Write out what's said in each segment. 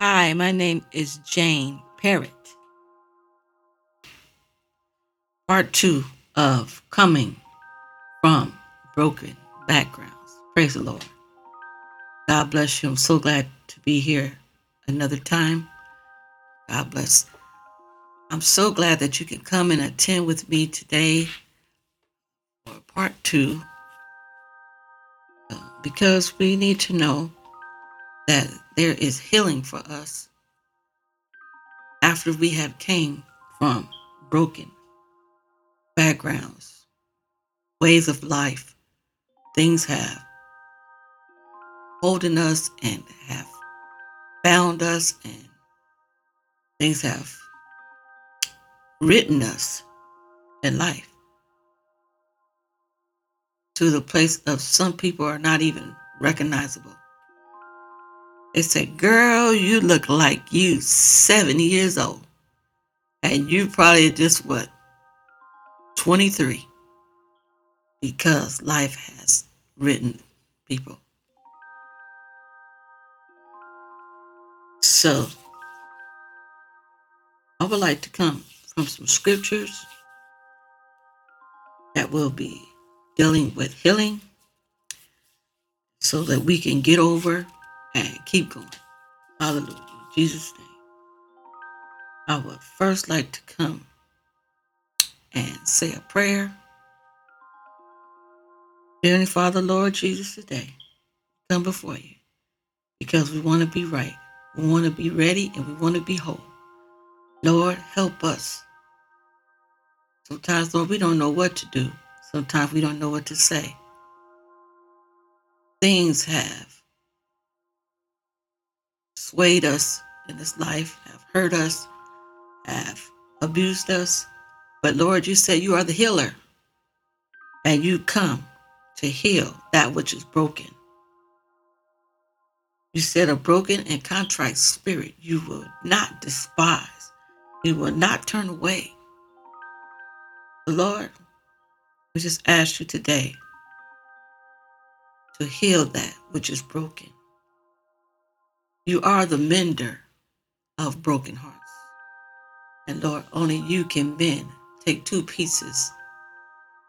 Hi, my name is Jane Parrot. Part two of Coming from Broken Backgrounds. Praise the Lord. God bless you. I'm so glad to be here another time. God bless. I'm so glad that you can come and attend with me today for part two uh, because we need to know that there is healing for us after we have came from broken backgrounds, ways of life, things have holding us and have bound us and things have written us in life to the place of some people are not even recognizable. They said, girl, you look like you 70 years old. And you probably just what, 23? Because life has written people. So I would like to come from some scriptures that will be dealing with healing so that we can get over and keep going. Hallelujah. In Jesus' name. I would first like to come and say a prayer. Dearly Father, Lord Jesus, today, come before you because we want to be right. We want to be ready and we want to be whole. Lord, help us. Sometimes, Lord, we don't know what to do. Sometimes we don't know what to say. Things have swayed us in this life, have hurt us, have abused us. But Lord, you said you are the healer and you come to heal that which is broken. You said a broken and contrite spirit you will not despise. You will not turn away. Lord, we just ask you today to heal that which is broken. You are the mender of broken hearts. And Lord, only you can mend. Take two pieces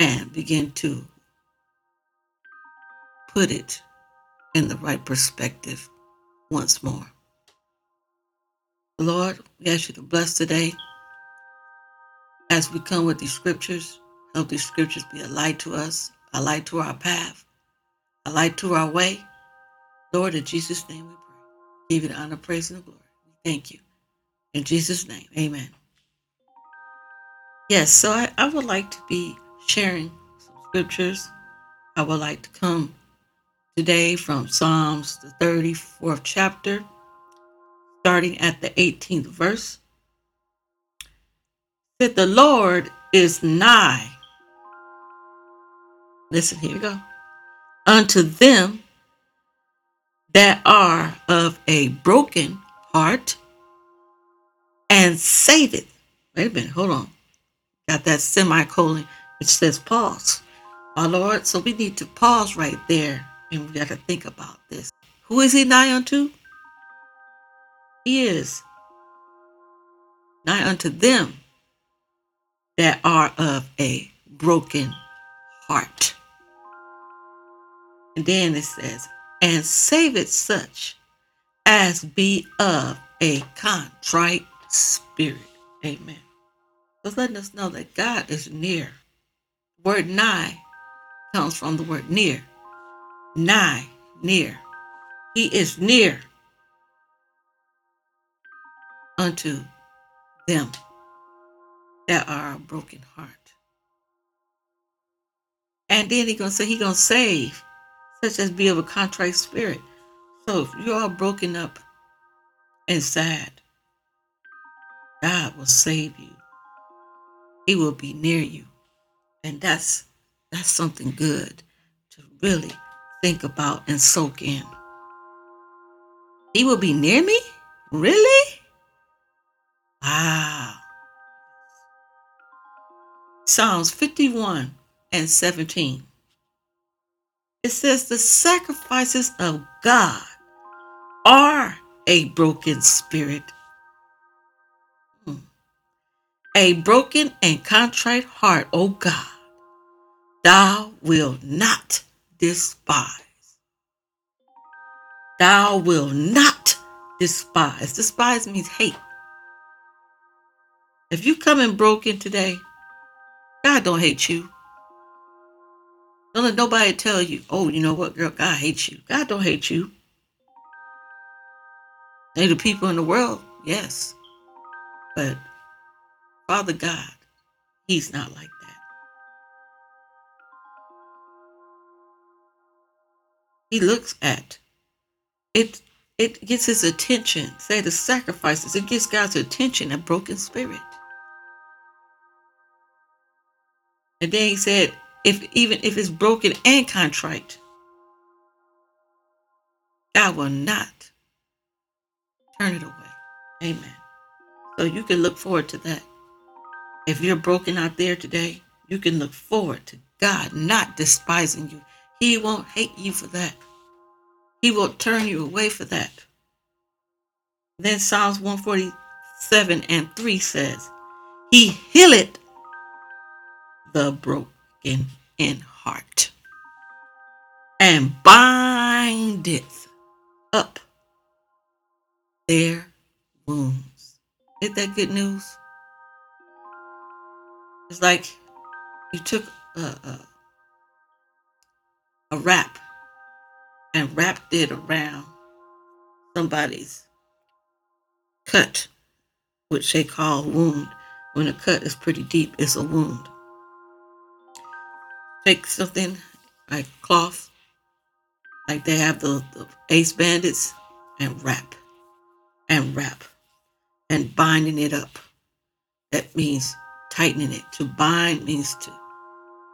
and begin to put it in the right perspective once more. Lord, we ask you to bless today as we come with these scriptures. Help these scriptures be a light to us, a light to our path, a light to our way. Lord, in Jesus' name we pray. Give you the honor, praise, and glory. Thank you. In Jesus' name, amen. Yes, so I, I would like to be sharing some scriptures. I would like to come today from Psalms, the 34th chapter, starting at the 18th verse. That the Lord is nigh. Listen, here we go. Unto them that are of a broken heart and saveth. Wait a minute, hold on. Got that semicolon, which says pause. My Lord, so we need to pause right there and we got to think about this. Who is he nigh unto? He is nigh unto them that are of a broken heart. And then it says, and save it such as be of a contrite spirit. Amen. It's letting us know that God is near. The word nigh comes from the word near. Nigh, near. He is near unto them that are a broken heart. And then he gonna say he gonna save, such as be of a contrite spirit. So if you are broken up and sad, God will save you. He will be near you. And that's that's something good to really think about and soak in. He will be near me? Really? Wow. Psalms 51 and 17. It says, The sacrifices of God are a broken spirit. Hmm. A broken and contrite heart, O God, thou will not despise. Thou will not despise. Despise means hate. If you come in broken today, God don't hate you. Don't let nobody tell you, oh, you know what, girl, God hates you. God don't hate you. They the people in the world, yes. But Father God, He's not like that. He looks at it, it gets his attention. Say the sacrifices, it gets God's attention, a broken spirit. And then he said, if even if it's broken and contrite, God will not turn it away. Amen. So you can look forward to that. If you're broken out there today, you can look forward to God not despising you. He won't hate you for that. He won't turn you away for that. Then Psalms 147 and 3 says, He healeth the broken in heart and bindeth up their wounds. Isn't that good news? It's like you took a, a, a wrap and wrapped it around somebody's cut, which they call wound. When a cut is pretty deep, it's a wound. Take something like cloth, like they have the, the ace bandits, and wrap, and wrap, and binding it up. That means tightening it. To bind means to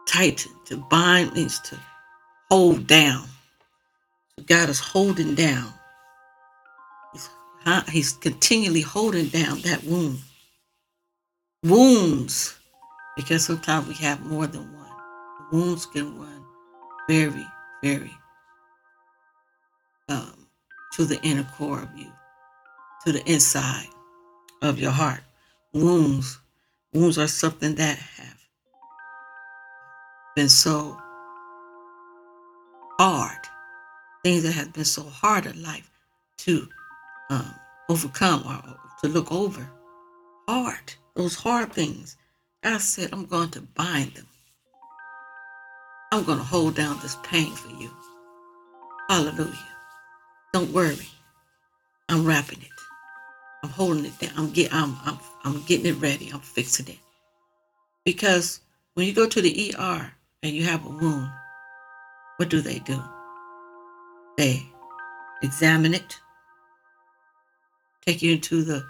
tighten. To bind means to hold down. So God is holding down. He's, he's continually holding down that wound. Wounds, because sometimes we have more than one. Wounds can run very, very um, to the inner core of you, to the inside of your heart. Wounds Wounds are something that have been so hard, things that have been so hard in life to um, overcome or to look over. Hard, those hard things. God said, I'm going to bind them. I'm going to hold down this pain for you. Hallelujah. Don't worry. I'm wrapping it. I'm holding it down. I'm get I'm I'm I'm getting it ready. I'm fixing it. Because when you go to the ER and you have a wound, what do they do? They examine it, take you into the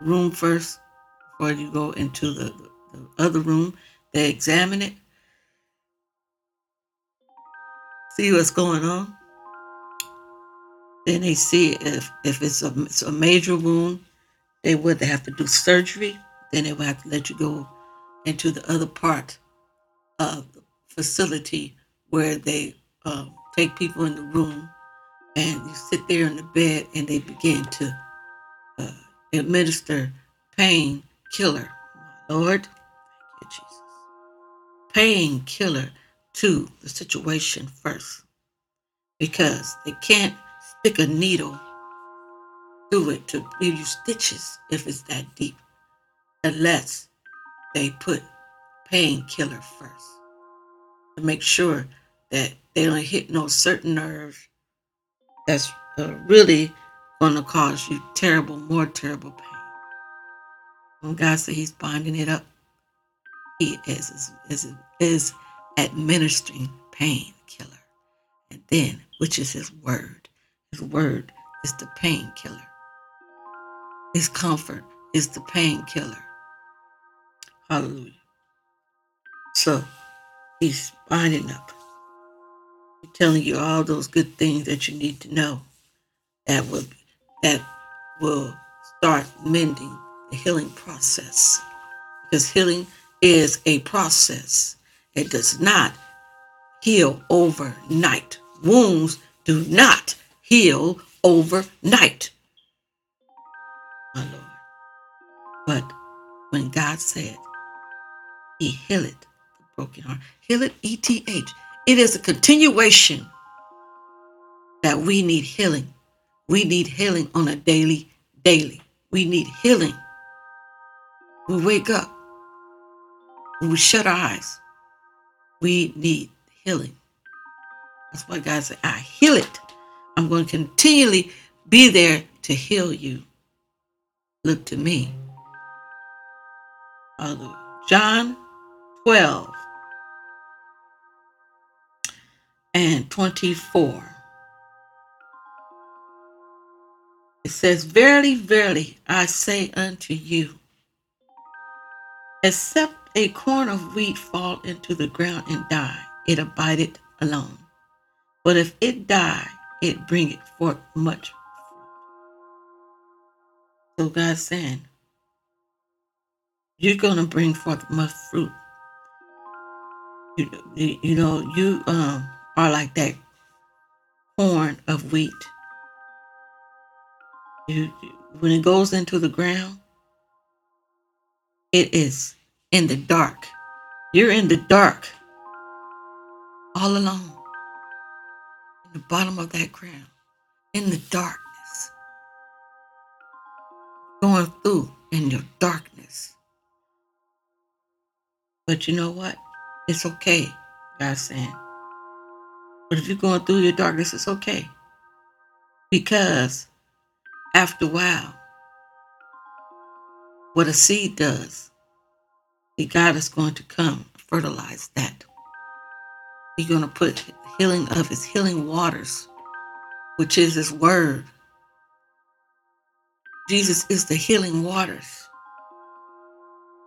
room first before you go into the, the, the other room. They examine it, see what's going on. Then they see if, if it's a, it's a major wound, they would have to do surgery. Then they would have to let you go into the other part of the facility where they um, take people in the room and you sit there in the bed and they begin to uh, administer pain killer. My Lord, thank you, Jesus. Pain killer to the situation first because they can't stick a needle through it to give you stitches if it's that deep, unless they put painkiller first to make sure that they don't hit no certain nerves that's uh, really going to cause you terrible, more terrible pain. When God said He's binding it up, He is is is, is administering painkiller, and then which is His word. His word is the painkiller. His comfort is the painkiller. Hallelujah. So he's binding up. He's telling you all those good things that you need to know that will that will start mending the healing process. Because healing is a process. It does not heal overnight. Wounds do not heal overnight. My Lord. But when God said, He healeth the broken heart, heal it, E T H. It is a continuation that we need healing. We need healing on a daily, daily. We need healing. We wake up, we shut our eyes. We need healing. That's why God said, I heal it. I'm going to continually be there to heal you. Look to me. Hallelujah. John 12 and 24. It says, Verily, verily, I say unto you, except a corn of wheat fall into the ground and die, it abideth alone. But if it die, it bringeth forth much. fruit. So God's saying, you're going to bring forth much fruit. You, you, know, you um, are like that corn of wheat. You, when it goes into the ground, it is in the dark. You're in the dark, all alone, in the bottom of that ground, in the darkness, going through in your darkness. But you know what? It's okay, God's saying. But if you're going through your darkness, it's okay. Because after a while, what a seed does, God is going to come fertilize that. He's going to put healing of his healing waters, which is his word. Jesus is the healing waters.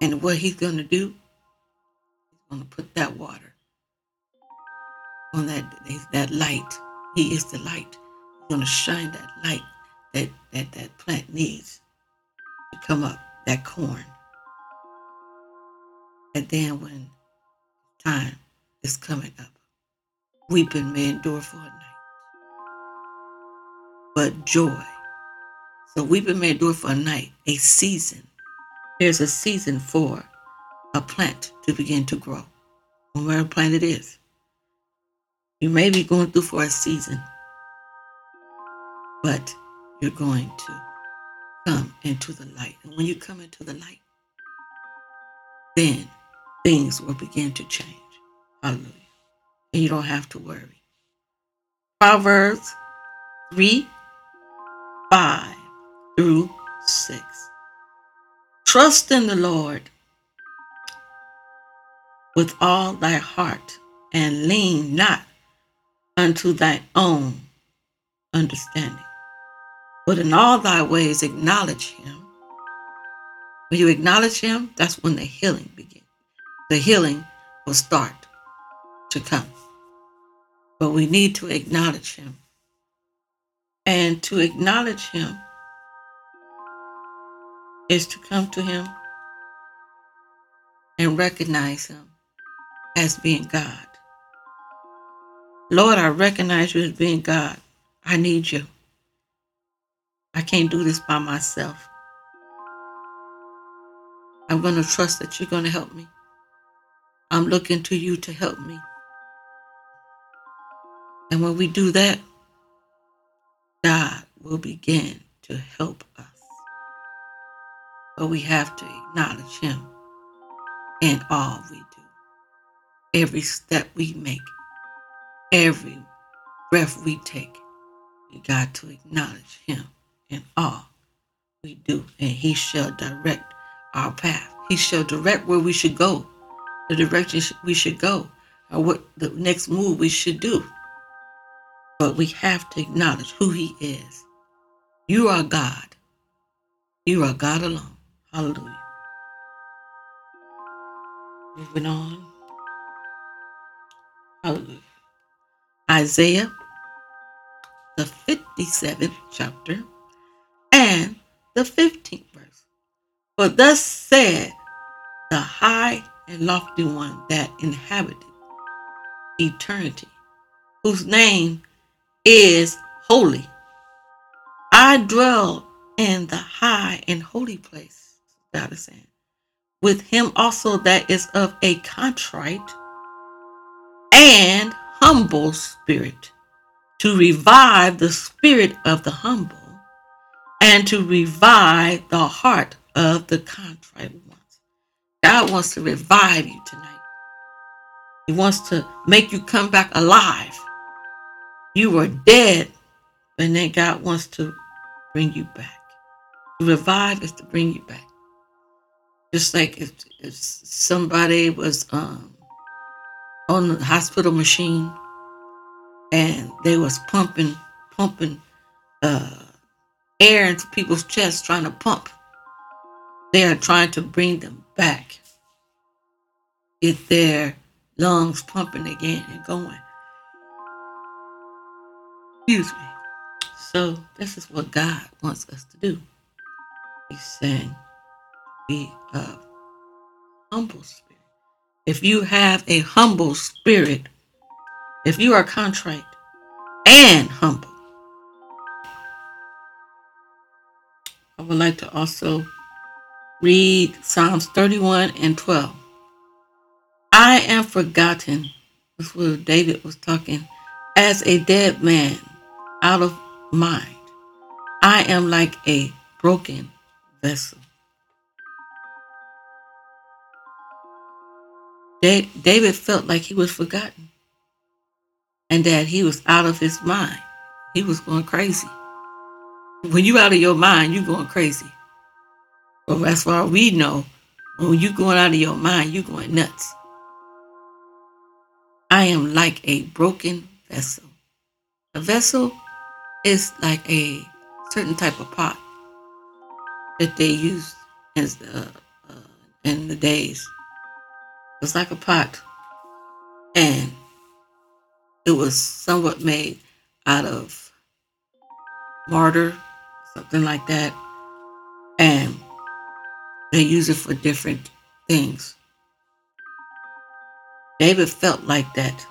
And what he's going to do, he's going to put that water on that, that light. He is the light. He's going to shine that light that, that that plant needs to come up, that corn. And then when time is coming up, weeping may endure for a night, but joy. So weeping may endure for a night, a season. There's a season for a plant to begin to grow, no matter plant it is. You may be going through for a season, but you're going to come into the light. And when you come into the light, then things will begin to change. Hallelujah. And you don't have to worry. Proverbs 3 5 through 6. Trust in the Lord with all thy heart and lean not unto thy own understanding, but in all thy ways acknowledge him. When you acknowledge him, that's when the healing begins. The healing will start to come. But we need to acknowledge him. And to acknowledge him is to come to him and recognize him as being God. Lord, I recognize you as being God. I need you. I can't do this by myself. I'm going to trust that you're going to help me. I'm looking to you to help me. And when we do that, God will begin to help us. But we have to acknowledge Him in all we do. Every step we make, every breath we take, we got to acknowledge Him in all we do. And He shall direct our path. He shall direct where we should go, the direction we should go, or what the next move we should do. But we have to acknowledge who He is. You are God. You are God alone. Hallelujah. Moving on. Hallelujah. Isaiah, the 57th chapter, and the 15th verse. For thus said the high and lofty one that inhabited eternity, whose name is holy. I dwell in the high and holy place. God is saying. With him also that is of a contrite and humble spirit, to revive the spirit of the humble and to revive the heart of the contrite ones. God wants to revive you tonight. He wants to make you come back alive. You were dead, and then God wants to bring you back. To revive is to bring you back. Just like if, if somebody was um, on the hospital machine and they was pumping, pumping uh, air into people's chests, trying to pump. They are trying to bring them back. Get their lungs pumping again and going. Excuse me. So this is what God wants us to do. He's saying, be humble spirit. If you have a humble spirit, if you are contrite and humble, I would like to also read Psalms 31 and 12. I am forgotten. That's where David was talking. As a dead man, out of mind. I am like a broken vessel. David felt like he was forgotten and that he was out of his mind. He was going crazy. When you're out of your mind, you're going crazy. Well, as far as we know, when you going out of your mind, you going nuts. I am like a broken vessel. A vessel is like a certain type of pot that they used in, uh, uh, in the days. It's like a pot, and it was somewhat made out of mortar, something like that, and they use it for different things. David felt like that,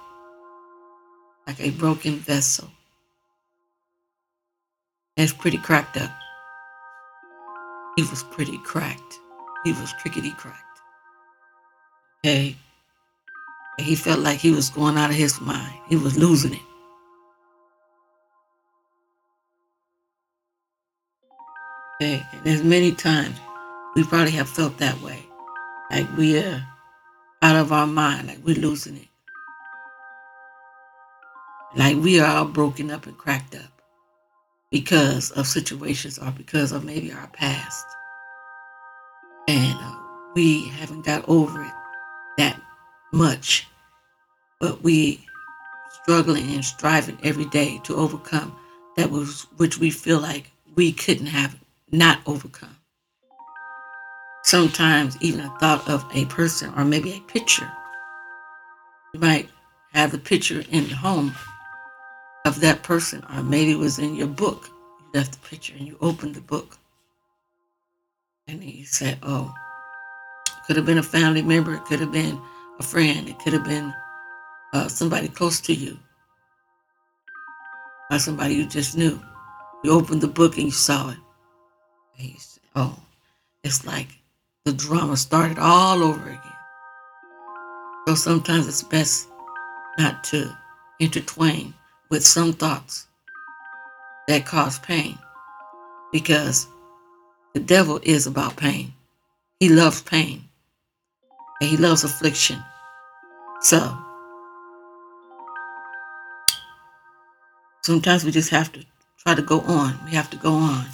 like a broken vessel. It's pretty cracked up. He was pretty cracked. He was crickety cracked. Okay. He felt like he was going out of his mind. He was losing it. Okay. And there's many times we probably have felt that way. Like we are out of our mind, like we're losing it. Like we are all broken up and cracked up because of situations or because of maybe our past. And uh, we haven't got over it that much, but we struggling and striving every day to overcome that was which we feel like we couldn't have not overcome sometimes even a thought of a person or maybe a picture. You might have the picture in your home of that person, or maybe it was in your book. You left the picture and you opened the book. And you said, Oh, it could have been a family member, it could have been a friend, it could have been uh, somebody close to you, or somebody you just knew. You opened the book and you saw it. And you said, Oh, it's like the drama started all over again. So sometimes it's best not to intertwine with some thoughts that cause pain because the devil is about pain. He loves pain and he loves affliction. So sometimes we just have to try to go on. We have to go on.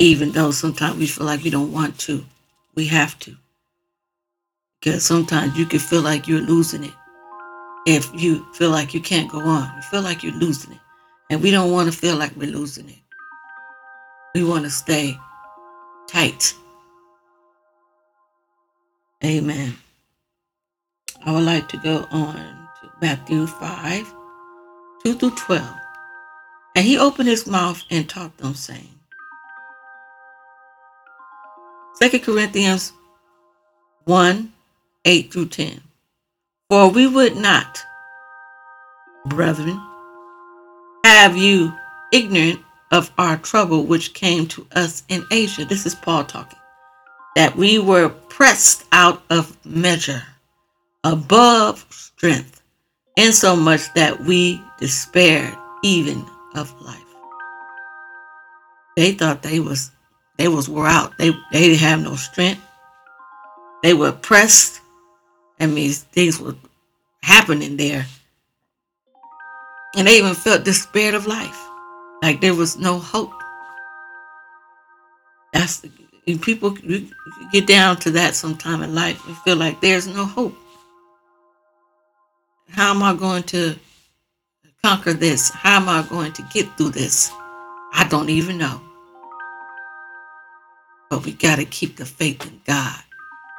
Even though sometimes we feel like we don't want to we have to. Because sometimes you can feel like you're losing it. If you feel like you can't go on, you feel like you're losing it. And we don't want to feel like we're losing it. We want to stay tight. Amen. I would like to go on to Matthew 5 2 through 12. And he opened his mouth and taught them, saying, Second Corinthians 1 8 through 10. For we would not, brethren, have you ignorant of our trouble which came to us in Asia. This is Paul talking. that we were pressed out of measure, above strength, insomuch that we despaired even of life. They thought they was they was wore out. They they didn't have no strength. They were pressed. I mean, things were happening there. And they even felt despair of life. Like there was no hope. That's people get down to that sometime in life and feel like there's no hope. How am I going to conquer this? How am I going to get through this? I don't even know. But we got to keep the faith in God.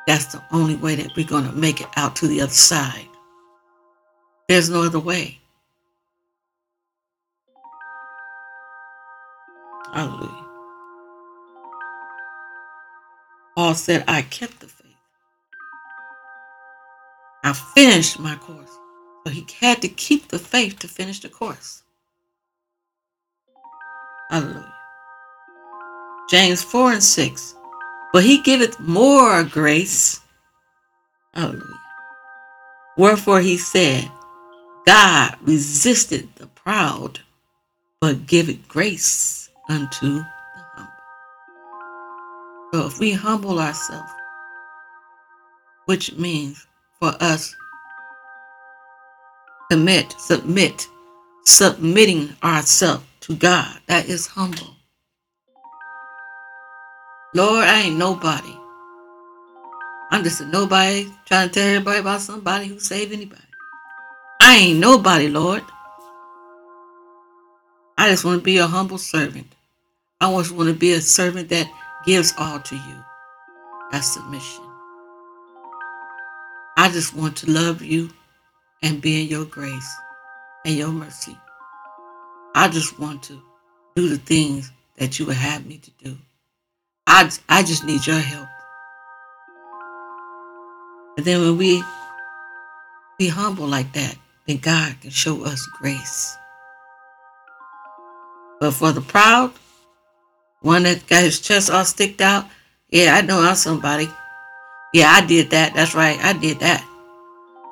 That's the only way that we're going to make it out to the other side. There's no other way. Hallelujah. Paul said, I kept the faith. I finished my course. So he had to keep the faith to finish the course. Hallelujah. James 4 and 6. But he giveth more grace. Hallelujah. Wherefore he said, God resisted the proud, but giveth grace unto the humble. So if we humble ourselves, which means for us commit, submit, submitting ourselves to God, that is humble. Lord, I ain't nobody. I'm just a nobody trying to tell everybody about somebody who saved anybody. I ain't nobody, Lord. I just want to be a humble servant. I just want to be a servant that gives all to you. That's submission. I just want to love you and be in your grace and your mercy. I just want to do the things that you would have me to do. I, I just need your help. And then when we be humble like that, then God can show us grace. But for the proud, one that got his chest all sticked out, yeah, I know I'm somebody. Yeah, I did that. That's right. I did that.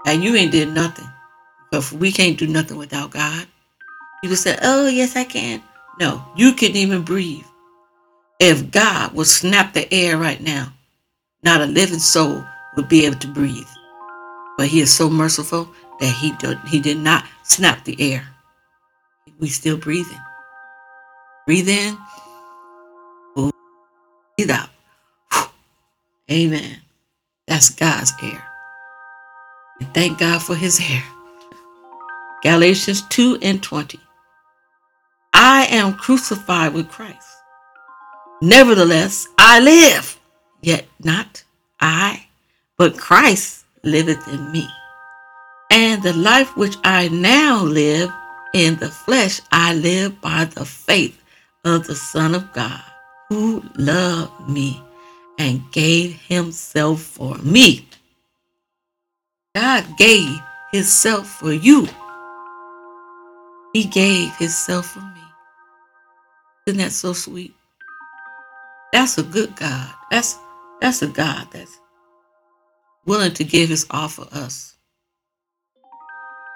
And you ain't did nothing. But we can't do nothing without God. You People say, oh, yes, I can. No, you can't even breathe. If God would snap the air right now, not a living soul would be able to breathe. But he is so merciful that he did, he did not snap the air. We still breathing. Breathe in, breathe out. Amen. That's God's air. And thank God for his air. Galatians 2 and 20. I am crucified with Christ. Nevertheless, I live, yet not I, but Christ liveth in me. And the life which I now live in the flesh, I live by the faith of the Son of God, who loved me and gave himself for me. God gave himself for you. He gave himself for me. Isn't that so sweet? That's a good God. That's that's a God that's willing to give his all for us.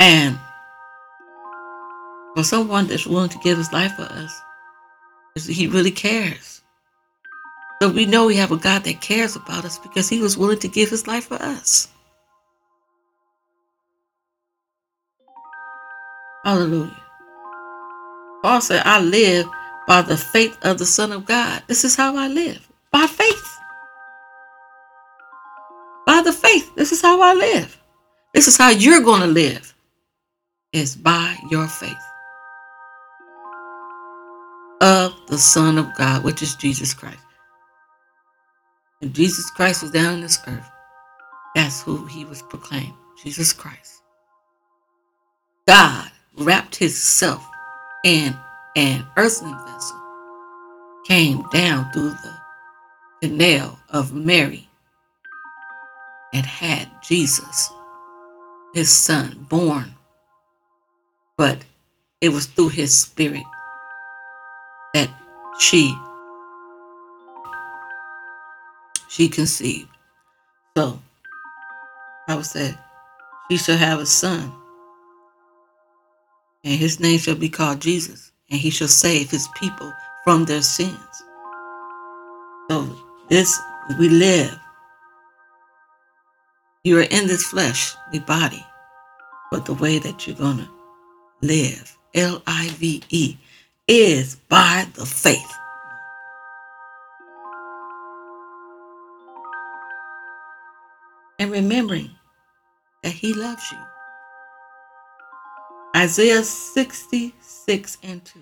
And for someone that's willing to give his life for us, he really cares. So we know we have a God that cares about us because he was willing to give his life for us. Hallelujah. Paul said, I live by the faith of the Son of God. This is how I live by faith. By the faith. This is how I live. This is how you're going to live. Is by your faith of the Son of God, which is Jesus Christ. And Jesus Christ was down on this earth. That's who he was proclaimed Jesus Christ. God wrapped himself in an earthen vessel, came down through the canal of Mary, and had Jesus, his son, born. But it was through his spirit that she she conceived. So, I would say, she shall have a son, and his name shall be called Jesus, and he shall save his people from their sins. So, this we live. You are in this fleshly body, but the way that you're to live, L I V E, is by the faith. And remembering that He loves you. Isaiah 66 and 2.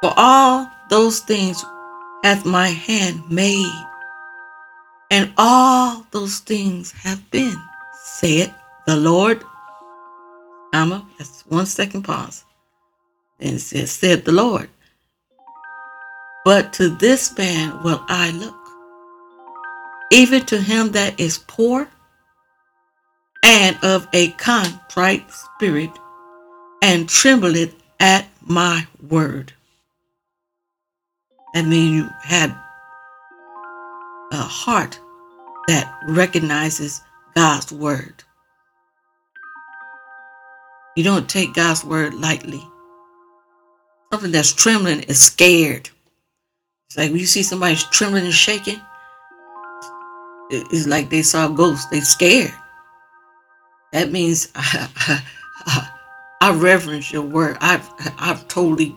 For all those things hath my hand made, and all those things have been, saith the Lord. Comma, that's one second pause. And it says, said the Lord. But to this man will I look, even to him that is poor and of a contrite spirit, and trembleth at my word. That means you had a heart that recognizes God's word. You don't take God's word lightly. Something that's trembling is scared. It's like when you see somebody's trembling and shaking, it's like they saw a ghost. They're scared. That means I, I, I reverence your word. I I totally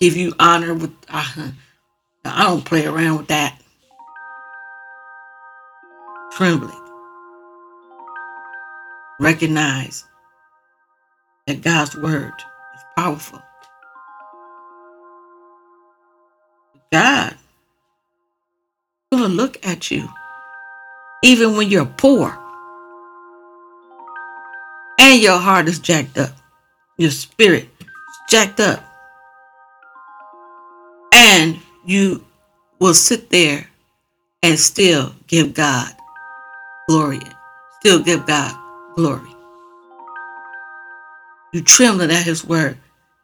give you honor with. I, I don't play around with that. Trembling. Recognize that God's word is powerful. God to look at you even when you're poor and your heart is jacked up. Your spirit is jacked up. And you will sit there and still give God glory. Still give God glory. You trembling at his word.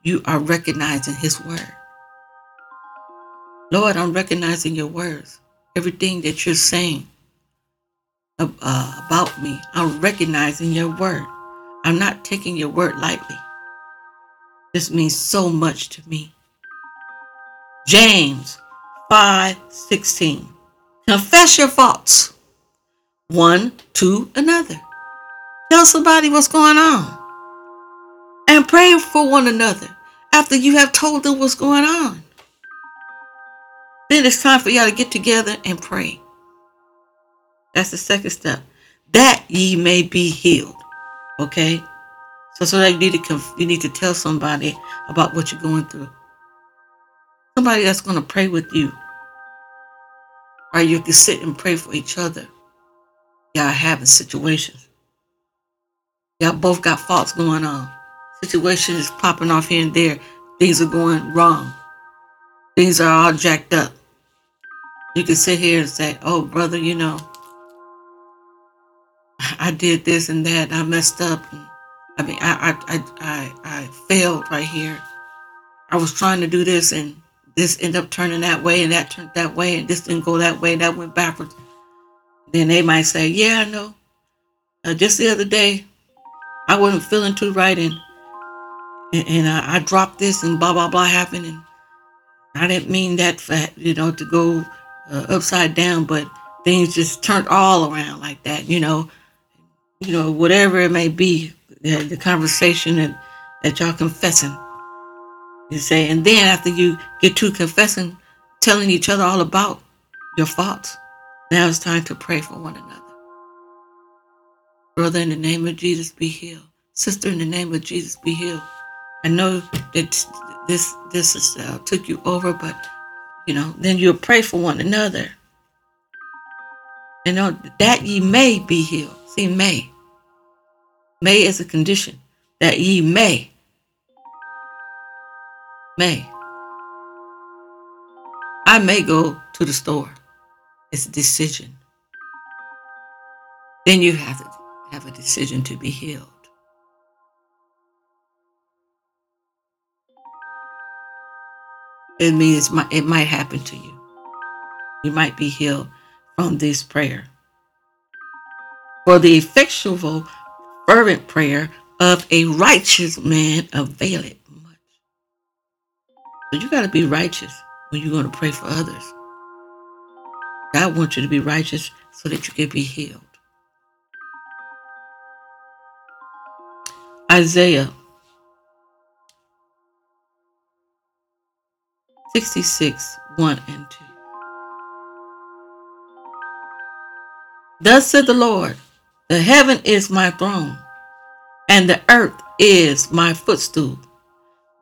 You are recognizing his word. Lord, I'm recognizing your words. Everything that you're saying uh, about me, I'm recognizing your word. I'm not taking your word lightly. This means so much to me. James 5 16. Confess your faults one to another. Tell somebody what's going on and pray for one another after you have told them what's going on. Then it's time for y'all to get together and pray. That's the second step. That ye may be healed. Okay? So so that you need to you need to tell somebody about what you're going through. Somebody that's going to pray with you. Or you can sit and pray for each other. Y'all having situations. Y'all both got faults going on. Situations popping off here and there. Things are going wrong. Things are all jacked up. You can sit here and say, "Oh, brother, you know, I did this and that. And I messed up. I mean, I, I, I, I, I failed right here. I was trying to do this, and this ended up turning that way, and that turned that way, and this didn't go that way. That went backwards." Then they might say, "Yeah, I know. Uh, just the other day, I wasn't feeling too right, and and, and I, I dropped this, and blah blah blah happened, and I didn't mean that for you know to go uh, upside down, but things just turned all around like that. You know, you know whatever it may be, the, the conversation that that y'all confessing. You say, and then after you get to confessing, telling each other all about your faults, now it's time to pray for one another. Brother, in the name of Jesus, be healed. Sister, in the name of Jesus, be healed. I know that this this is, uh, took you over, but you know, then you'll pray for one another. You know that ye may be healed. See, may. May is a condition that ye may. May. I may go to the store. It's a decision. Then you have to have a decision to be healed. It means it might happen to you. you might be healed from this prayer. For the effectual, fervent prayer of a righteous man availeth much. So you got to be righteous when you're going to pray for others. God wants you to be righteous so that you can be healed. Isaiah 66 1 and 2. Thus said the Lord, the heaven is my throne, and the earth is my footstool.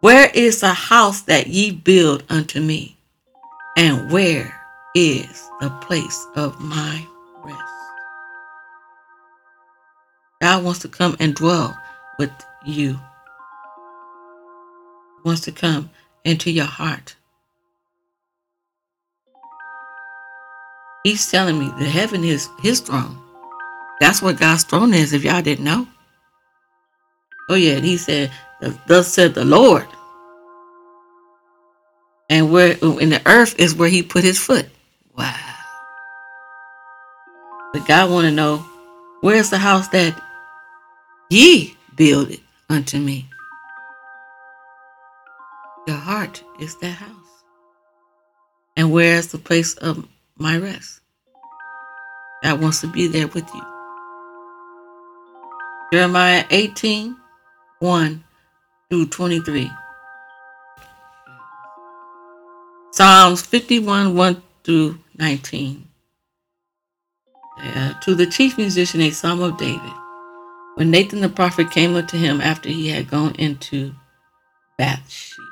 Where is the house that ye build unto me? And where is the place of my rest? God wants to come and dwell with you. He wants to come into your heart. He's telling me the heaven is his throne. That's what God's throne is, if y'all didn't know. Oh, yeah, he said, Thus said the Lord. And where in the earth is where he put his foot. Wow. But God want to know, where's the house that ye builded unto me? Your heart is that house. And where's the place of my rest. God wants to be there with you. Jeremiah 18 1 through 23. Psalms 51 1 through 19. Uh, to the chief musician, a psalm of David. When Nathan the prophet came unto him after he had gone into Bathsheba,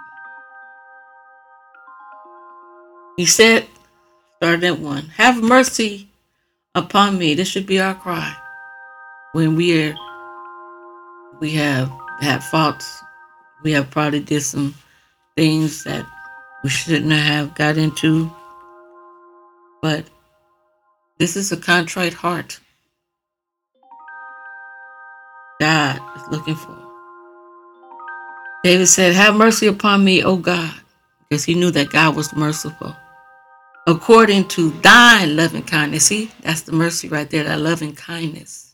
he said, Start at one. Have mercy upon me. This should be our cry. When we are we have had faults, we have probably did some things that we shouldn't have got into. But this is a contrite heart. God is looking for. David said, Have mercy upon me, O God, because he knew that God was merciful according to thy loving kindness. See, that's the mercy right there, that loving kindness.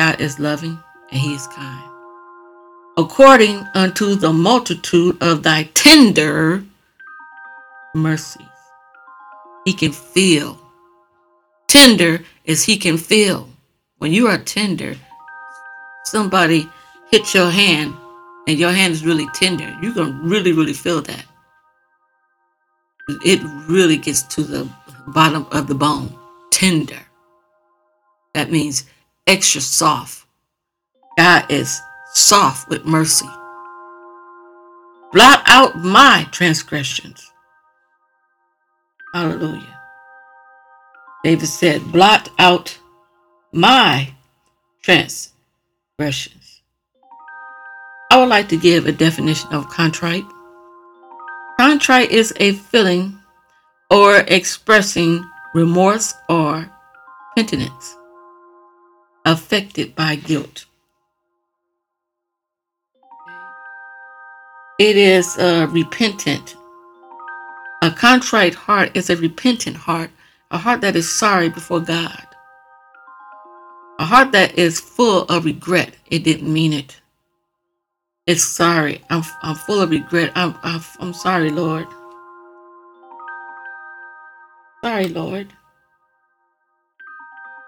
God is loving and he is kind. According unto the multitude of thy tender mercies. He can feel. Tender is he can feel. When you are tender, somebody hits your hand and your hand is really tender. You're going to really, really feel that it really gets to the bottom of the bone, tender. That means extra soft. God is soft with mercy. Blot out my transgressions. Hallelujah. David said, Blot out my transgressions. I would like to give a definition of contrite. Contrite is a feeling or expressing remorse or penitence affected by guilt. It is repentant. A contrite heart is a repentant heart, a heart that is sorry before God, a heart that is full of regret. It didn't mean it. It's sorry. I'm, I'm full of regret. I'm, I'm, I'm sorry, Lord. Sorry, Lord.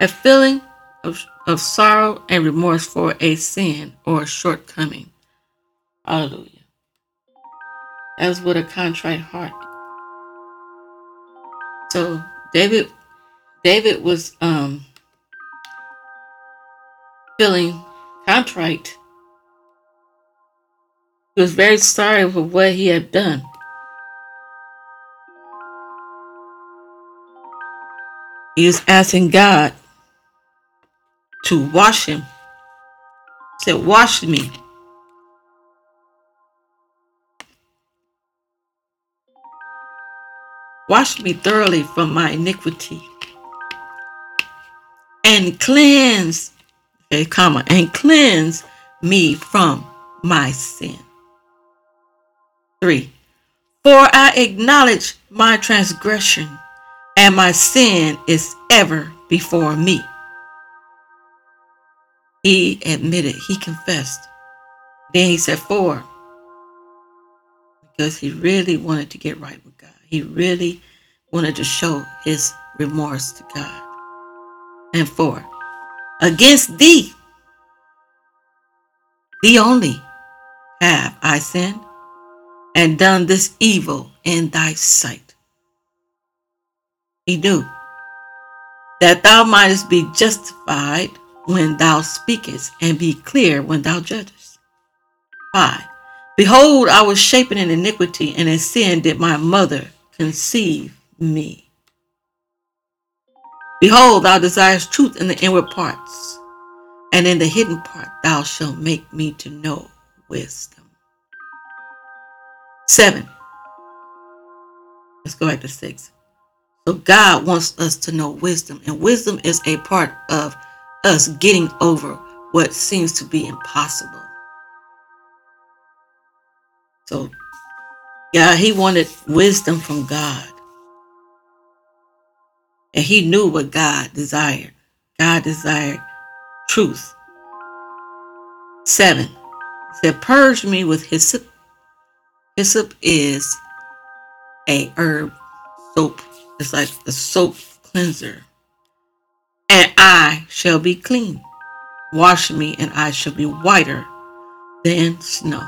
A feeling of, of sorrow and remorse for a sin or a shortcoming. Hallelujah. That's what a contrite heart. So David, David was um, feeling contrite he was very sorry for what he had done. He was asking God to wash him. He said, Wash me. Wash me thoroughly from my iniquity and cleanse, okay, comma, and cleanse me from my sin. 3. For I acknowledge my transgression, and my sin is ever before me. He admitted, he confessed. Then he said, For because he really wanted to get right with God. He really wanted to show his remorse to God. And four, against thee, thee only, have I sinned and done this evil in thy sight. He knew that thou mightest be justified when thou speakest and be clear when thou judgest. 5. Behold, I was shapen in iniquity, and in sin did my mother conceive me. Behold, thou desirest truth in the inward parts, and in the hidden part thou shalt make me to know wisdom. Seven. Let's go back to six. So God wants us to know wisdom, and wisdom is a part of us getting over what seems to be impossible. So, yeah, he wanted wisdom from God. And he knew what God desired. God desired truth. Seven, said, Purge me with hyssop. Hyssop is a herb soap. It's like a soap cleanser. I shall be clean. Wash me, and I shall be whiter than snow.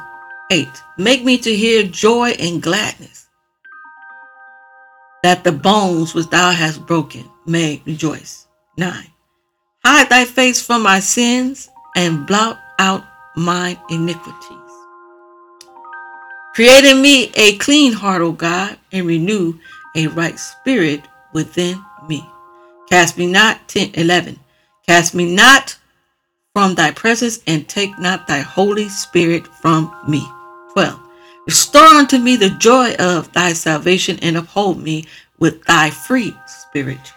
8. Make me to hear joy and gladness, that the bones which thou hast broken may rejoice. 9. Hide thy face from my sins and blot out mine iniquities. Create in me a clean heart, O God, and renew a right spirit within me. Cast me not, 10, 11. Cast me not from thy presence and take not thy Holy Spirit from me. 12. Restore unto me the joy of thy salvation and uphold me with thy free spirit.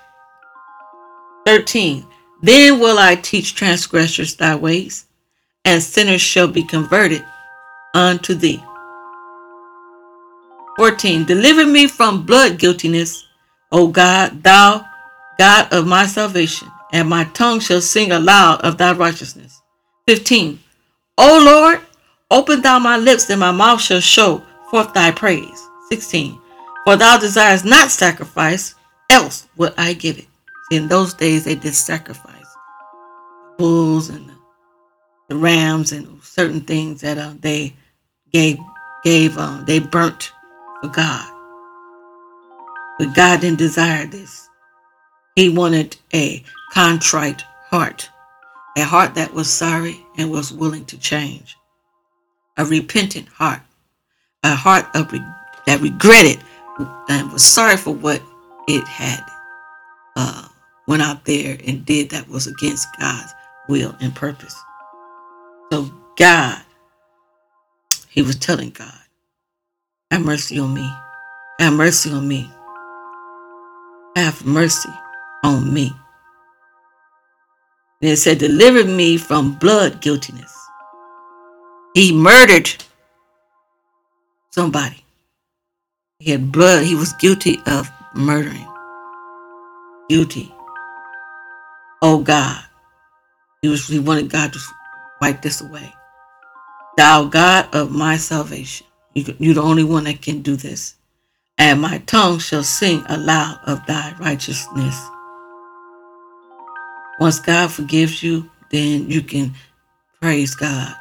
13. Then will I teach transgressors thy ways, and sinners shall be converted unto thee. 14. Deliver me from blood guiltiness, O God, thou God of my salvation, and my tongue shall sing aloud of thy righteousness. 15. O Lord, Open thou my lips, and my mouth shall show forth thy praise. 16. For thou desirest not sacrifice, else would I give it. In those days they did sacrifice bulls and the, the rams and certain things that uh, they gave gave uh, they burnt for God. But God didn't desire this. He wanted a contrite heart, a heart that was sorry and was willing to change a repentant heart, a heart of re- that regretted and was sorry for what it had uh, went out there and did that was against God's will and purpose. So God, he was telling God, have mercy on me. Have mercy on me. Have mercy on me. And it said, deliver me from blood guiltiness he murdered somebody. He had blood. He was guilty of murdering. Guilty. Oh God. He was he wanted God to wipe this away. Thou God of my salvation. You, you're the only one that can do this. And my tongue shall sing aloud of thy righteousness. Once God forgives you, then you can praise God.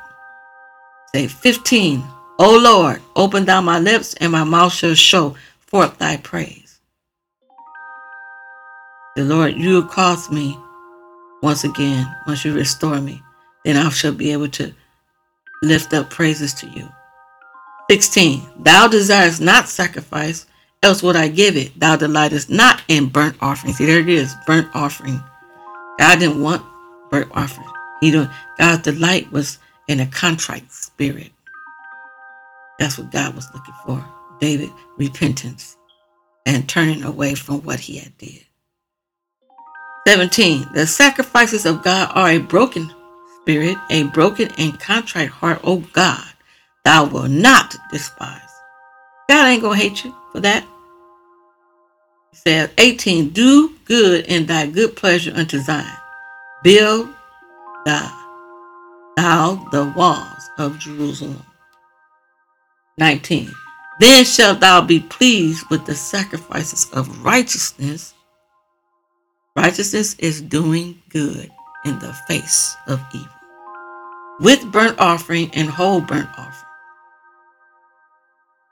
Say 15. O Lord, open thou my lips, and my mouth shall show forth thy praise. The Lord, you will cause me once again, once you restore me, then I shall be able to lift up praises to you. 16. Thou desirest not sacrifice, else would I give it. Thou delightest not in burnt offering. See, there it is, burnt offering. God didn't want burnt offering. He don't, God's delight was in a contrite spirit. That's what God was looking for. David, repentance and turning away from what he had did. 17. The sacrifices of God are a broken spirit, a broken and contrite heart, O God, thou wilt not despise. God ain't gonna hate you for that. Says, 18, do good in thy good pleasure unto Zion. Build thou, thou the walls of Jerusalem. 19. Then shalt thou be pleased with the sacrifices of righteousness. Righteousness is doing good in the face of evil. With burnt offering and whole burnt offering.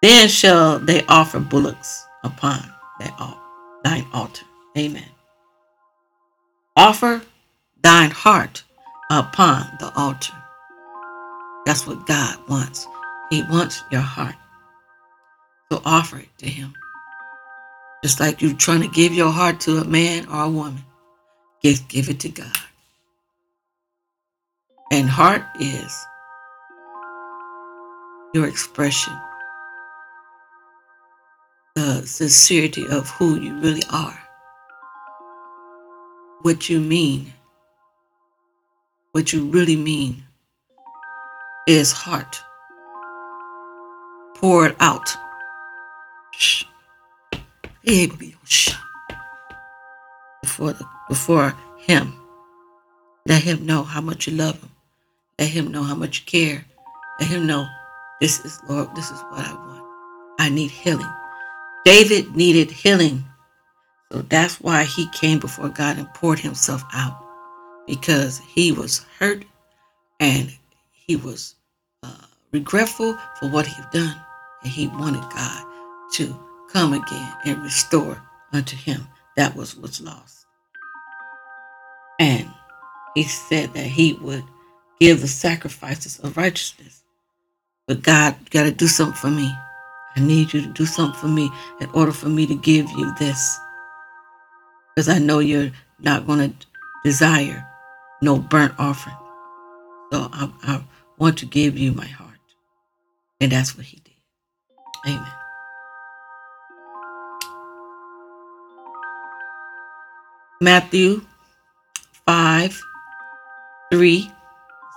Then shall they offer bullocks upon thine altar. Amen. Offer thine heart upon the altar. That's what God wants. He wants your heart. So offer it to Him. Just like you're trying to give your heart to a man or a woman, give, give it to God. And heart is your expression, the sincerity of who you really are, what you mean, what you really mean is heart. Pour it out. Before, the, before Him. Let Him know how much you love Him. Let Him know how much you care. Let Him know this is, Lord, this is what I want. I need healing. David needed healing. So that's why he came before God and poured himself out because he was hurt and he was uh, regretful for what he'd done, and he wanted God to come again and restore unto him that was was lost. And he said that he would give the sacrifices of righteousness. But God, got to do something for me. I need you to do something for me in order for me to give you this. Because I know you're not going to desire no burnt offering. So I, I want to give you my heart. And that's what he did. Amen. Matthew 5 3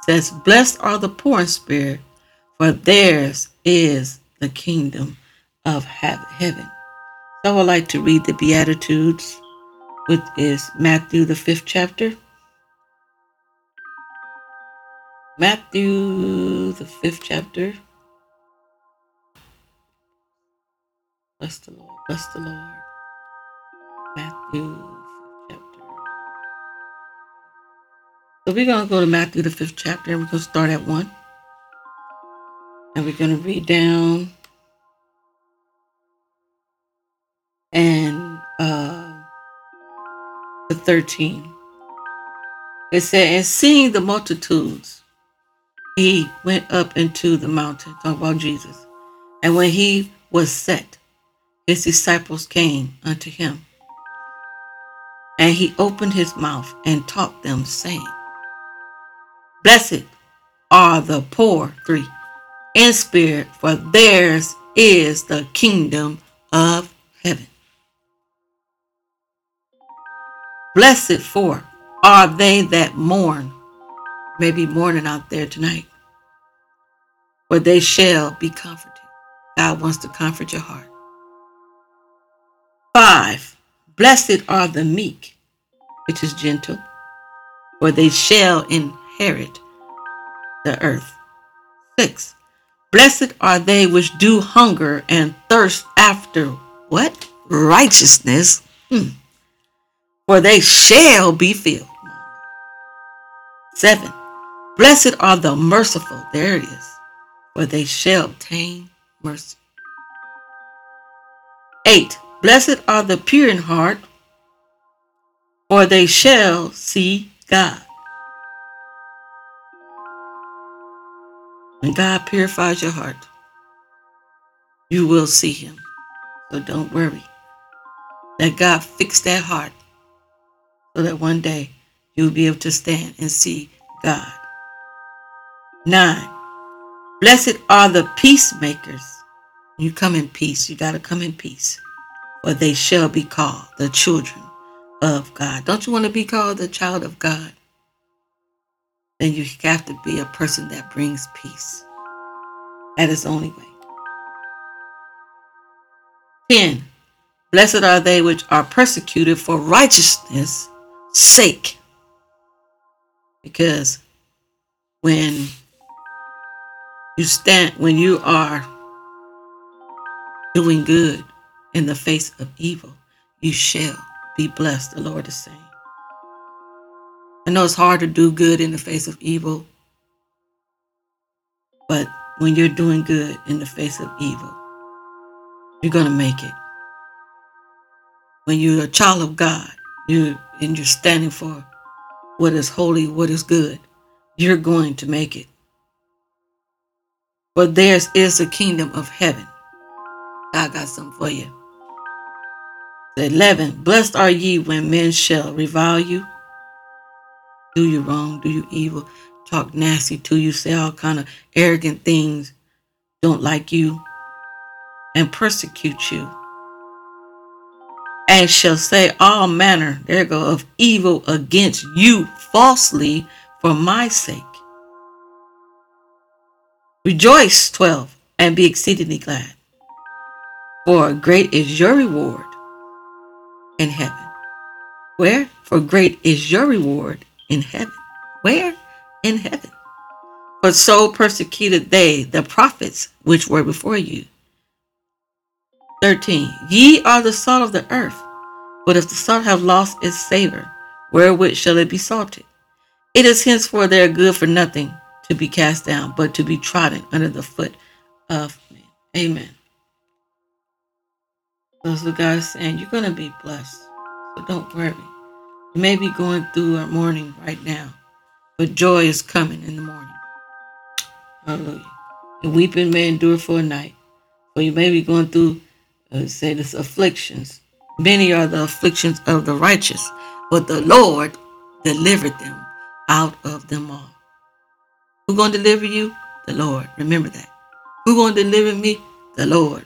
says, Blessed are the poor in spirit, for theirs is the kingdom of heaven. So I would like to read the Beatitudes, which is Matthew, the fifth chapter. Matthew, the fifth chapter. Bless the Lord, bless the Lord. Matthew, fifth chapter. So we're going to go to Matthew, the fifth chapter, and we're going to start at one. And we're going to read down and uh, the 13. It said, And seeing the multitudes, he went up into the mountain, talk about Jesus. And when he was set, his disciples came unto him. And he opened his mouth and taught them, saying, Blessed are the poor, three, in spirit, for theirs is the kingdom of heaven. Blessed for are they that mourn, maybe mourning out there tonight, for they shall be comforted. God wants to comfort your heart. Five, blessed are the meek, which is gentle, for they shall inherit the earth. Six, blessed are they which do hunger and thirst after what? Righteousness. Hmm. For they shall be filled. Seven, blessed are the merciful. There it is. For they shall obtain mercy. Eight, blessed are the pure in heart. For they shall see God. When God purifies your heart, you will see Him. So don't worry. Let God fix that heart so that one day you'll be able to stand and see God. Nine, blessed are the peacemakers. You come in peace. You got to come in peace. For they shall be called the children of God. Don't you want to be called the child of God? Then you have to be a person that brings peace. That is the only way. 10. Blessed are they which are persecuted for righteousness' sake. Because when you stand, when you are doing good in the face of evil, you shall be blessed, the Lord is saying. I know it's hard to do good in the face of evil, but when you're doing good in the face of evil, you're going to make it. When you're a child of God, you and you're standing for what is holy, what is good, you're going to make it. For theirs is the kingdom of heaven. God got something for you. 11. Blessed are ye when men shall revile you, do you wrong, do you evil, talk nasty to you, say all kind of arrogant things, don't like you, and persecute you, and shall say all manner, there go, of evil against you falsely for my sake. Rejoice, 12, and be exceedingly glad, for great is your reward in heaven. Where? For great is your reward in heaven. Where? In heaven. For so persecuted they the prophets which were before you. 13. Ye are the salt of the earth, but if the salt have lost its savor, wherewith shall it be salted? It is henceforth there good for nothing to be cast down, but to be trodden under the foot of men. Amen. Those are guys saying you're going to be blessed. So don't worry. You may be going through a mourning right now, but joy is coming in the morning. Hallelujah. The weeping may endure for a night. but you may be going through, uh, say, this afflictions. Many are the afflictions of the righteous, but the Lord delivered them out of them all. Who going to deliver you? The Lord. Remember that. Who going to deliver me? The Lord.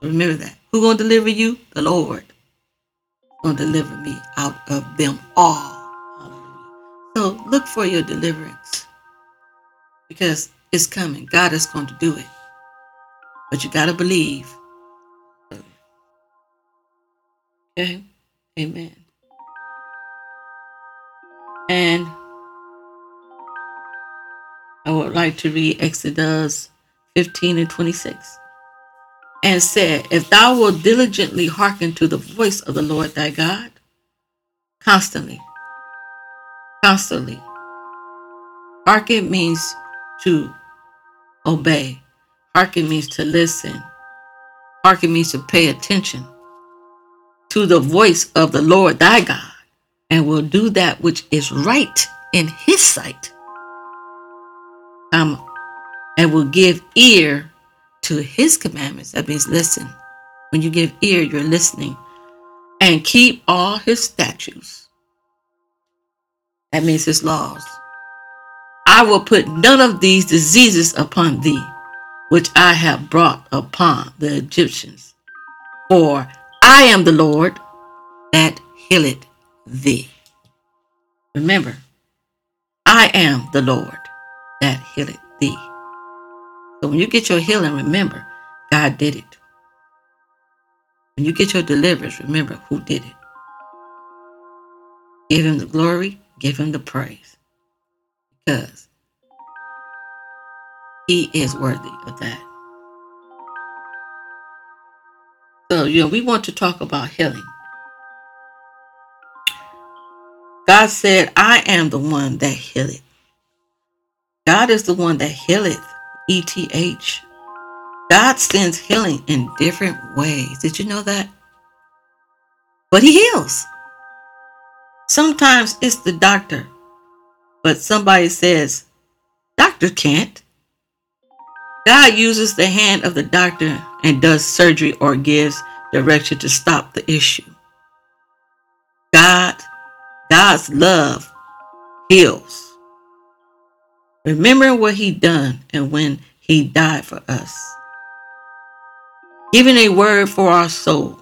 Remember that. Who going to deliver you? The Lord. Going to deliver me out of them all. So look for your deliverance because it's coming. God is going to do it. But you got to believe. Okay? Amen. And I would like to read Exodus 15 and 26. And said, If thou wilt diligently hearken to the voice of the Lord thy God, constantly, constantly. Hearken means to obey. Hearken means to listen. Hearken means to pay attention to the voice of the Lord thy God, and will do that which is right in his sight. Um, and will give ear to his commandments. That means listen. When you give ear, you're listening. And keep all his statutes. That means his laws. I will put none of these diseases upon thee, which I have brought upon the Egyptians. For I am the Lord that healeth thee. Remember, I am the Lord that healeth thee. So when you get your healing, remember, God did it. When you get your deliverance, remember who did it. Give him the glory, give him the praise. Because he is worthy of that. So, you know, we want to talk about healing. God said, I am the one that healeth. God is the one that healeth. ETH. God sends healing in different ways. Did you know that? But He heals. Sometimes it's the doctor, but somebody says, Doctor can't. God uses the hand of the doctor and does surgery or gives direction to stop the issue. God, God's love heals. Remember what he done and when he died for us. Giving a word for our soul.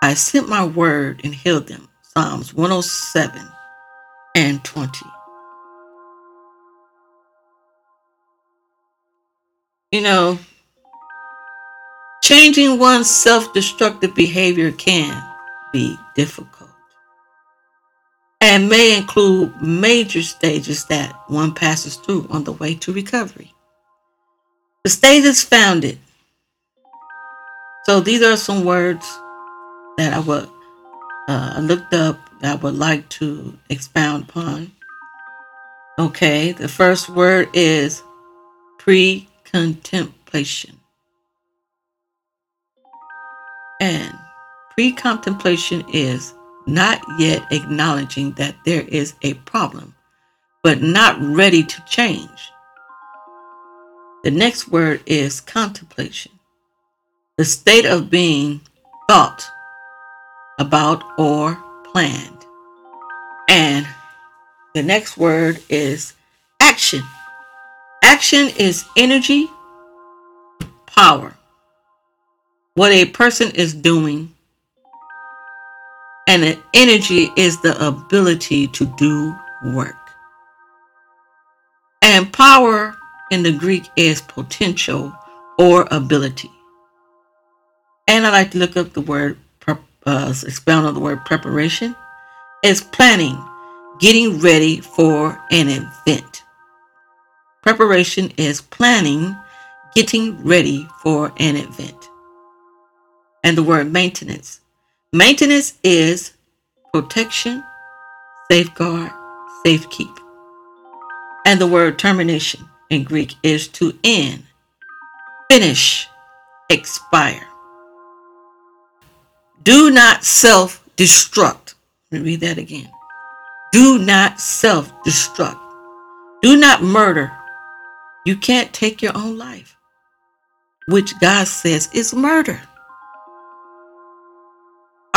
I sent my word and healed them. Psalms 107 and 20. You know, Changing one's self destructive behavior can be difficult and may include major stages that one passes through on the way to recovery. The stages founded. So these are some words that I would uh, looked up that I would like to expound upon. Okay, the first word is pre contemplation. And pre contemplation is not yet acknowledging that there is a problem, but not ready to change. The next word is contemplation, the state of being thought about or planned. And the next word is action. Action is energy, power. What a person is doing, and the energy is the ability to do work. And power in the Greek is potential or ability. And I like to look up the word, uh, expound on the word preparation. It's planning, getting ready for an event. Preparation is planning, getting ready for an event. And the word maintenance. Maintenance is protection, safeguard, safekeep. And the word termination in Greek is to end, finish, expire. Do not self destruct. Let me read that again. Do not self destruct. Do not murder. You can't take your own life, which God says is murder.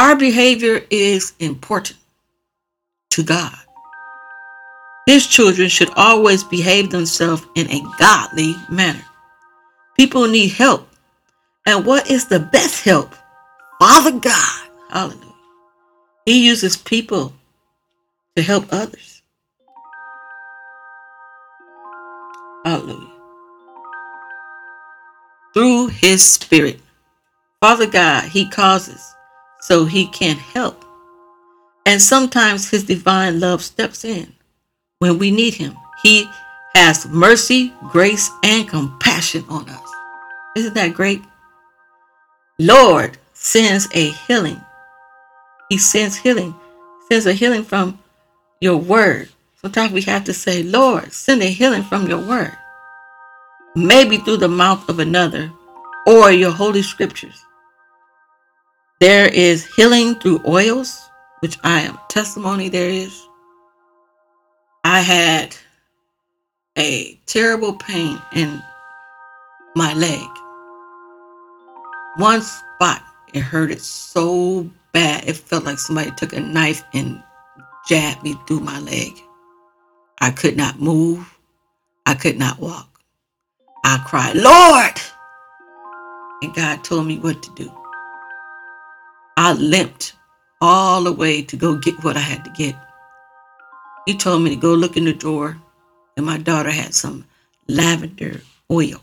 Our behavior is important to God. His children should always behave themselves in a godly manner. People need help. And what is the best help? Father God. Hallelujah. He uses people to help others. Hallelujah. Through his spirit. Father God, he causes so he can't help. And sometimes his divine love steps in when we need him. He has mercy, grace, and compassion on us. Isn't that great? Lord sends a healing. He sends healing, sends a healing from your word. Sometimes we have to say, Lord, send a healing from your word. Maybe through the mouth of another or your holy scriptures. There is healing through oils, which I am testimony there is. I had a terrible pain in my leg. One spot, it hurted so bad. It felt like somebody took a knife and jabbed me through my leg. I could not move. I could not walk. I cried, Lord! And God told me what to do. I limped all the way to go get what I had to get. He told me to go look in the drawer, and my daughter had some lavender oil.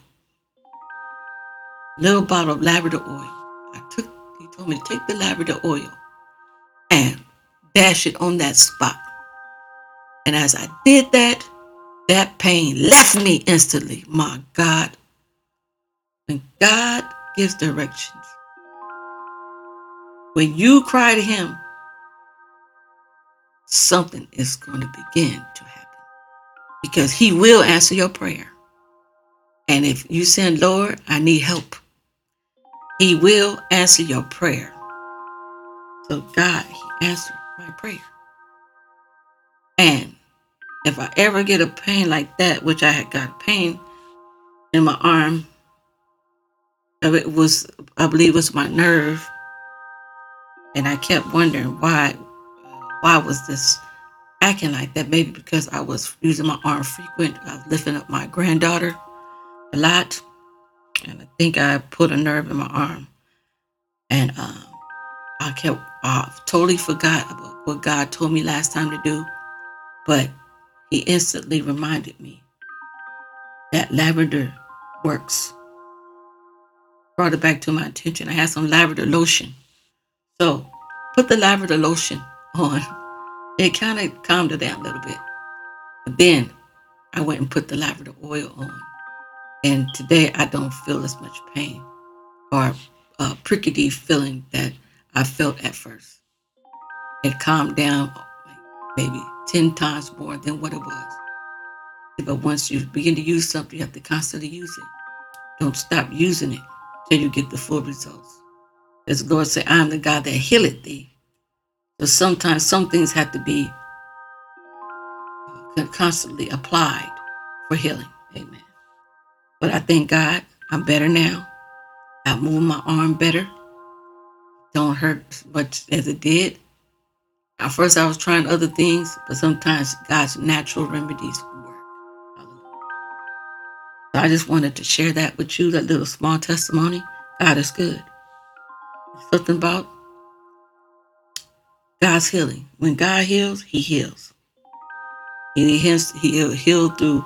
Little bottle of lavender oil. I took he told me to take the lavender oil and dash it on that spot. And as I did that, that pain left me instantly. My God. When God gives directions, when you cry to Him, something is going to begin to happen because He will answer your prayer. And if you say, Lord, I need help, He will answer your prayer. So, God, He answered my prayer. And if I ever get a pain like that, which I had got pain in my arm, it was, I believe, it was my nerve, and I kept wondering why, why was this acting like that? Maybe because I was using my arm frequent. I was lifting up my granddaughter a lot, and I think I put a nerve in my arm, and um, I kept, I totally forgot about what God told me last time to do, but He instantly reminded me that lavender works. brought it back to my attention. I had some lavender lotion. So put the lavender lotion on. It kind of calmed her down a little bit. But then I went and put the lavender oil on. And today I don't feel as much pain or uh, prickety feeling that I felt at first. It calmed down maybe 10 times more than what it was. But once you begin to use something, you have to constantly use it. Don't stop using it till you get the full results. The Lord said, I am the God that healeth thee. So sometimes some things have to be uh, constantly applied for healing. Amen. But I thank God I'm better now. I move my arm better. Don't hurt as much as it did. At first, I was trying other things, but sometimes God's natural remedies work. So I just wanted to share that with you, that little small testimony. God is good. Something about God's healing. When God heals, He heals. And He heals, He'll heal through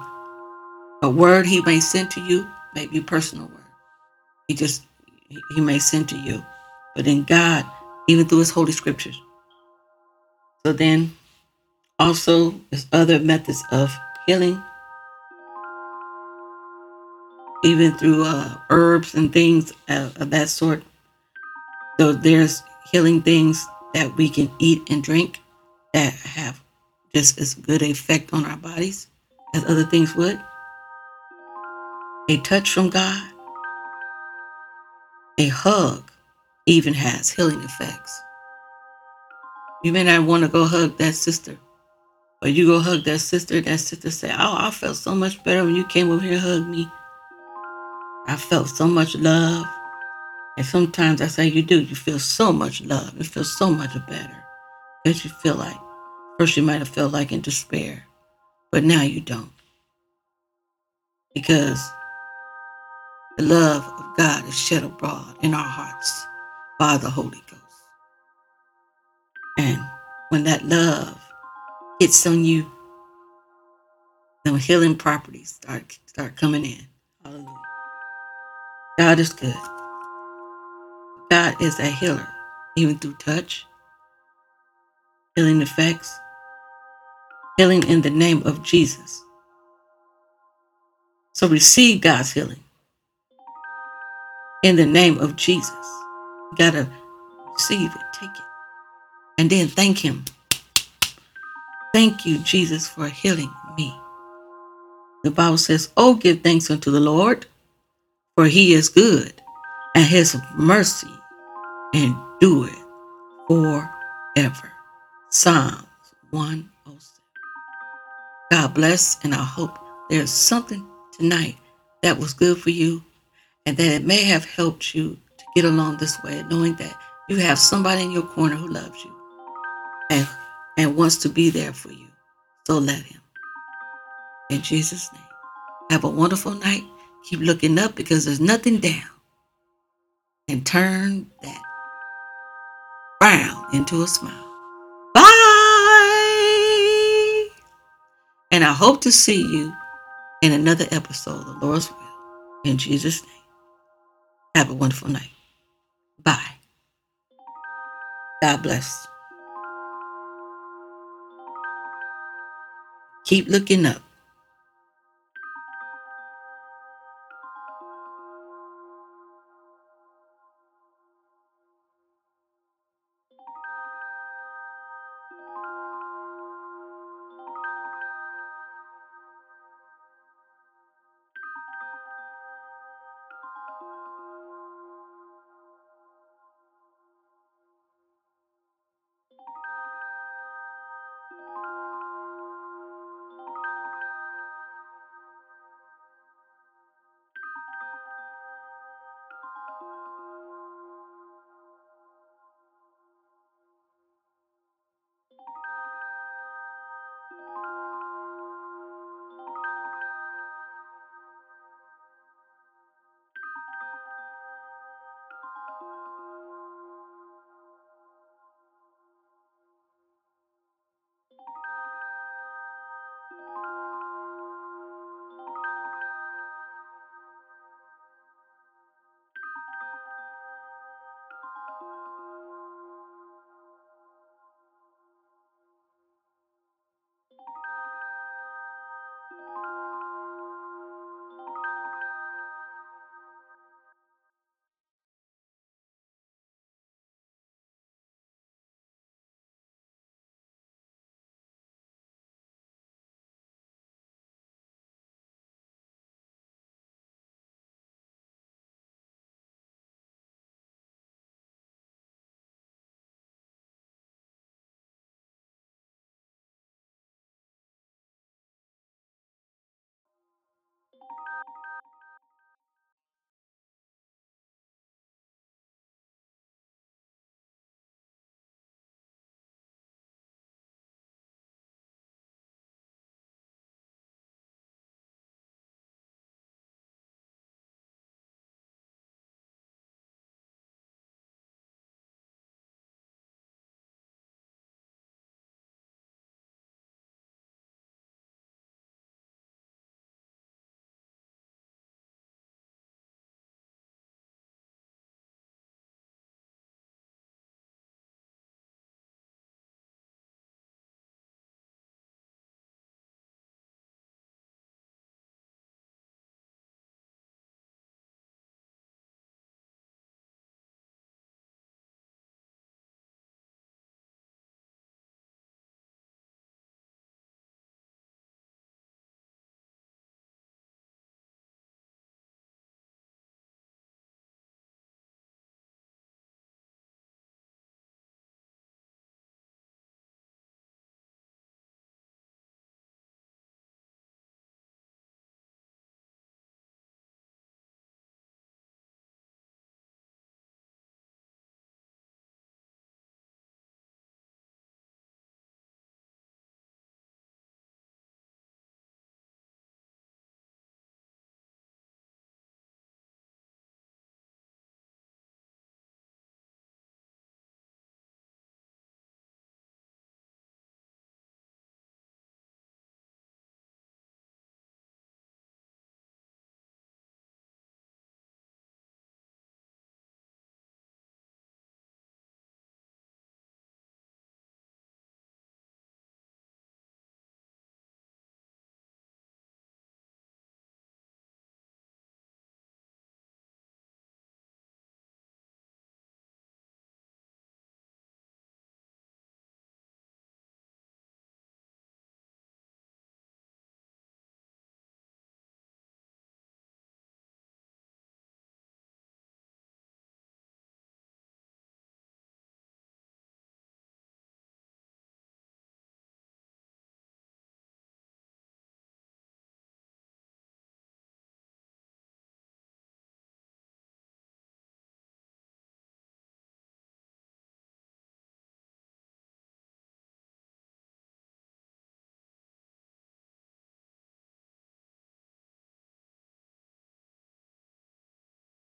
a word He may send to you, maybe a personal word. He just He may send to you, but in God, even through His holy scriptures. So then, also, there's other methods of healing, even through uh, herbs and things of, of that sort. So there's healing things that we can eat and drink that have just as good effect on our bodies as other things would. A touch from God, a hug even has healing effects. You may not want to go hug that sister, but you go hug that sister, that sister say, Oh, I felt so much better when you came over here and hugged me. I felt so much love. And sometimes I say you do, you feel so much love. You feel so much better. Because you feel like, first you might have felt like in despair, but now you don't. Because the love of God is shed abroad in our hearts by the Holy Ghost. And when that love hits on you, the healing properties start start coming in. Hallelujah. God is good. God is a healer, even through touch, healing effects, healing in the name of Jesus. So receive God's healing in the name of Jesus. You gotta receive it, take it, and then thank Him. Thank you, Jesus, for healing me. The Bible says, Oh, give thanks unto the Lord, for He is good, and His mercy endureth forever. Psalms 107. God bless, and I hope there's something tonight that was good for you and that it may have helped you to get along this way, knowing that you have somebody in your corner who loves you and, and wants to be there for you. So let him. In Jesus' name. Have a wonderful night. Keep looking up because there's nothing down. And turn that frown into a smile. Bye. And I hope to see you in another episode of the Lord's Will. In Jesus' name. Have a wonderful night. Bye. God bless. Keep looking up.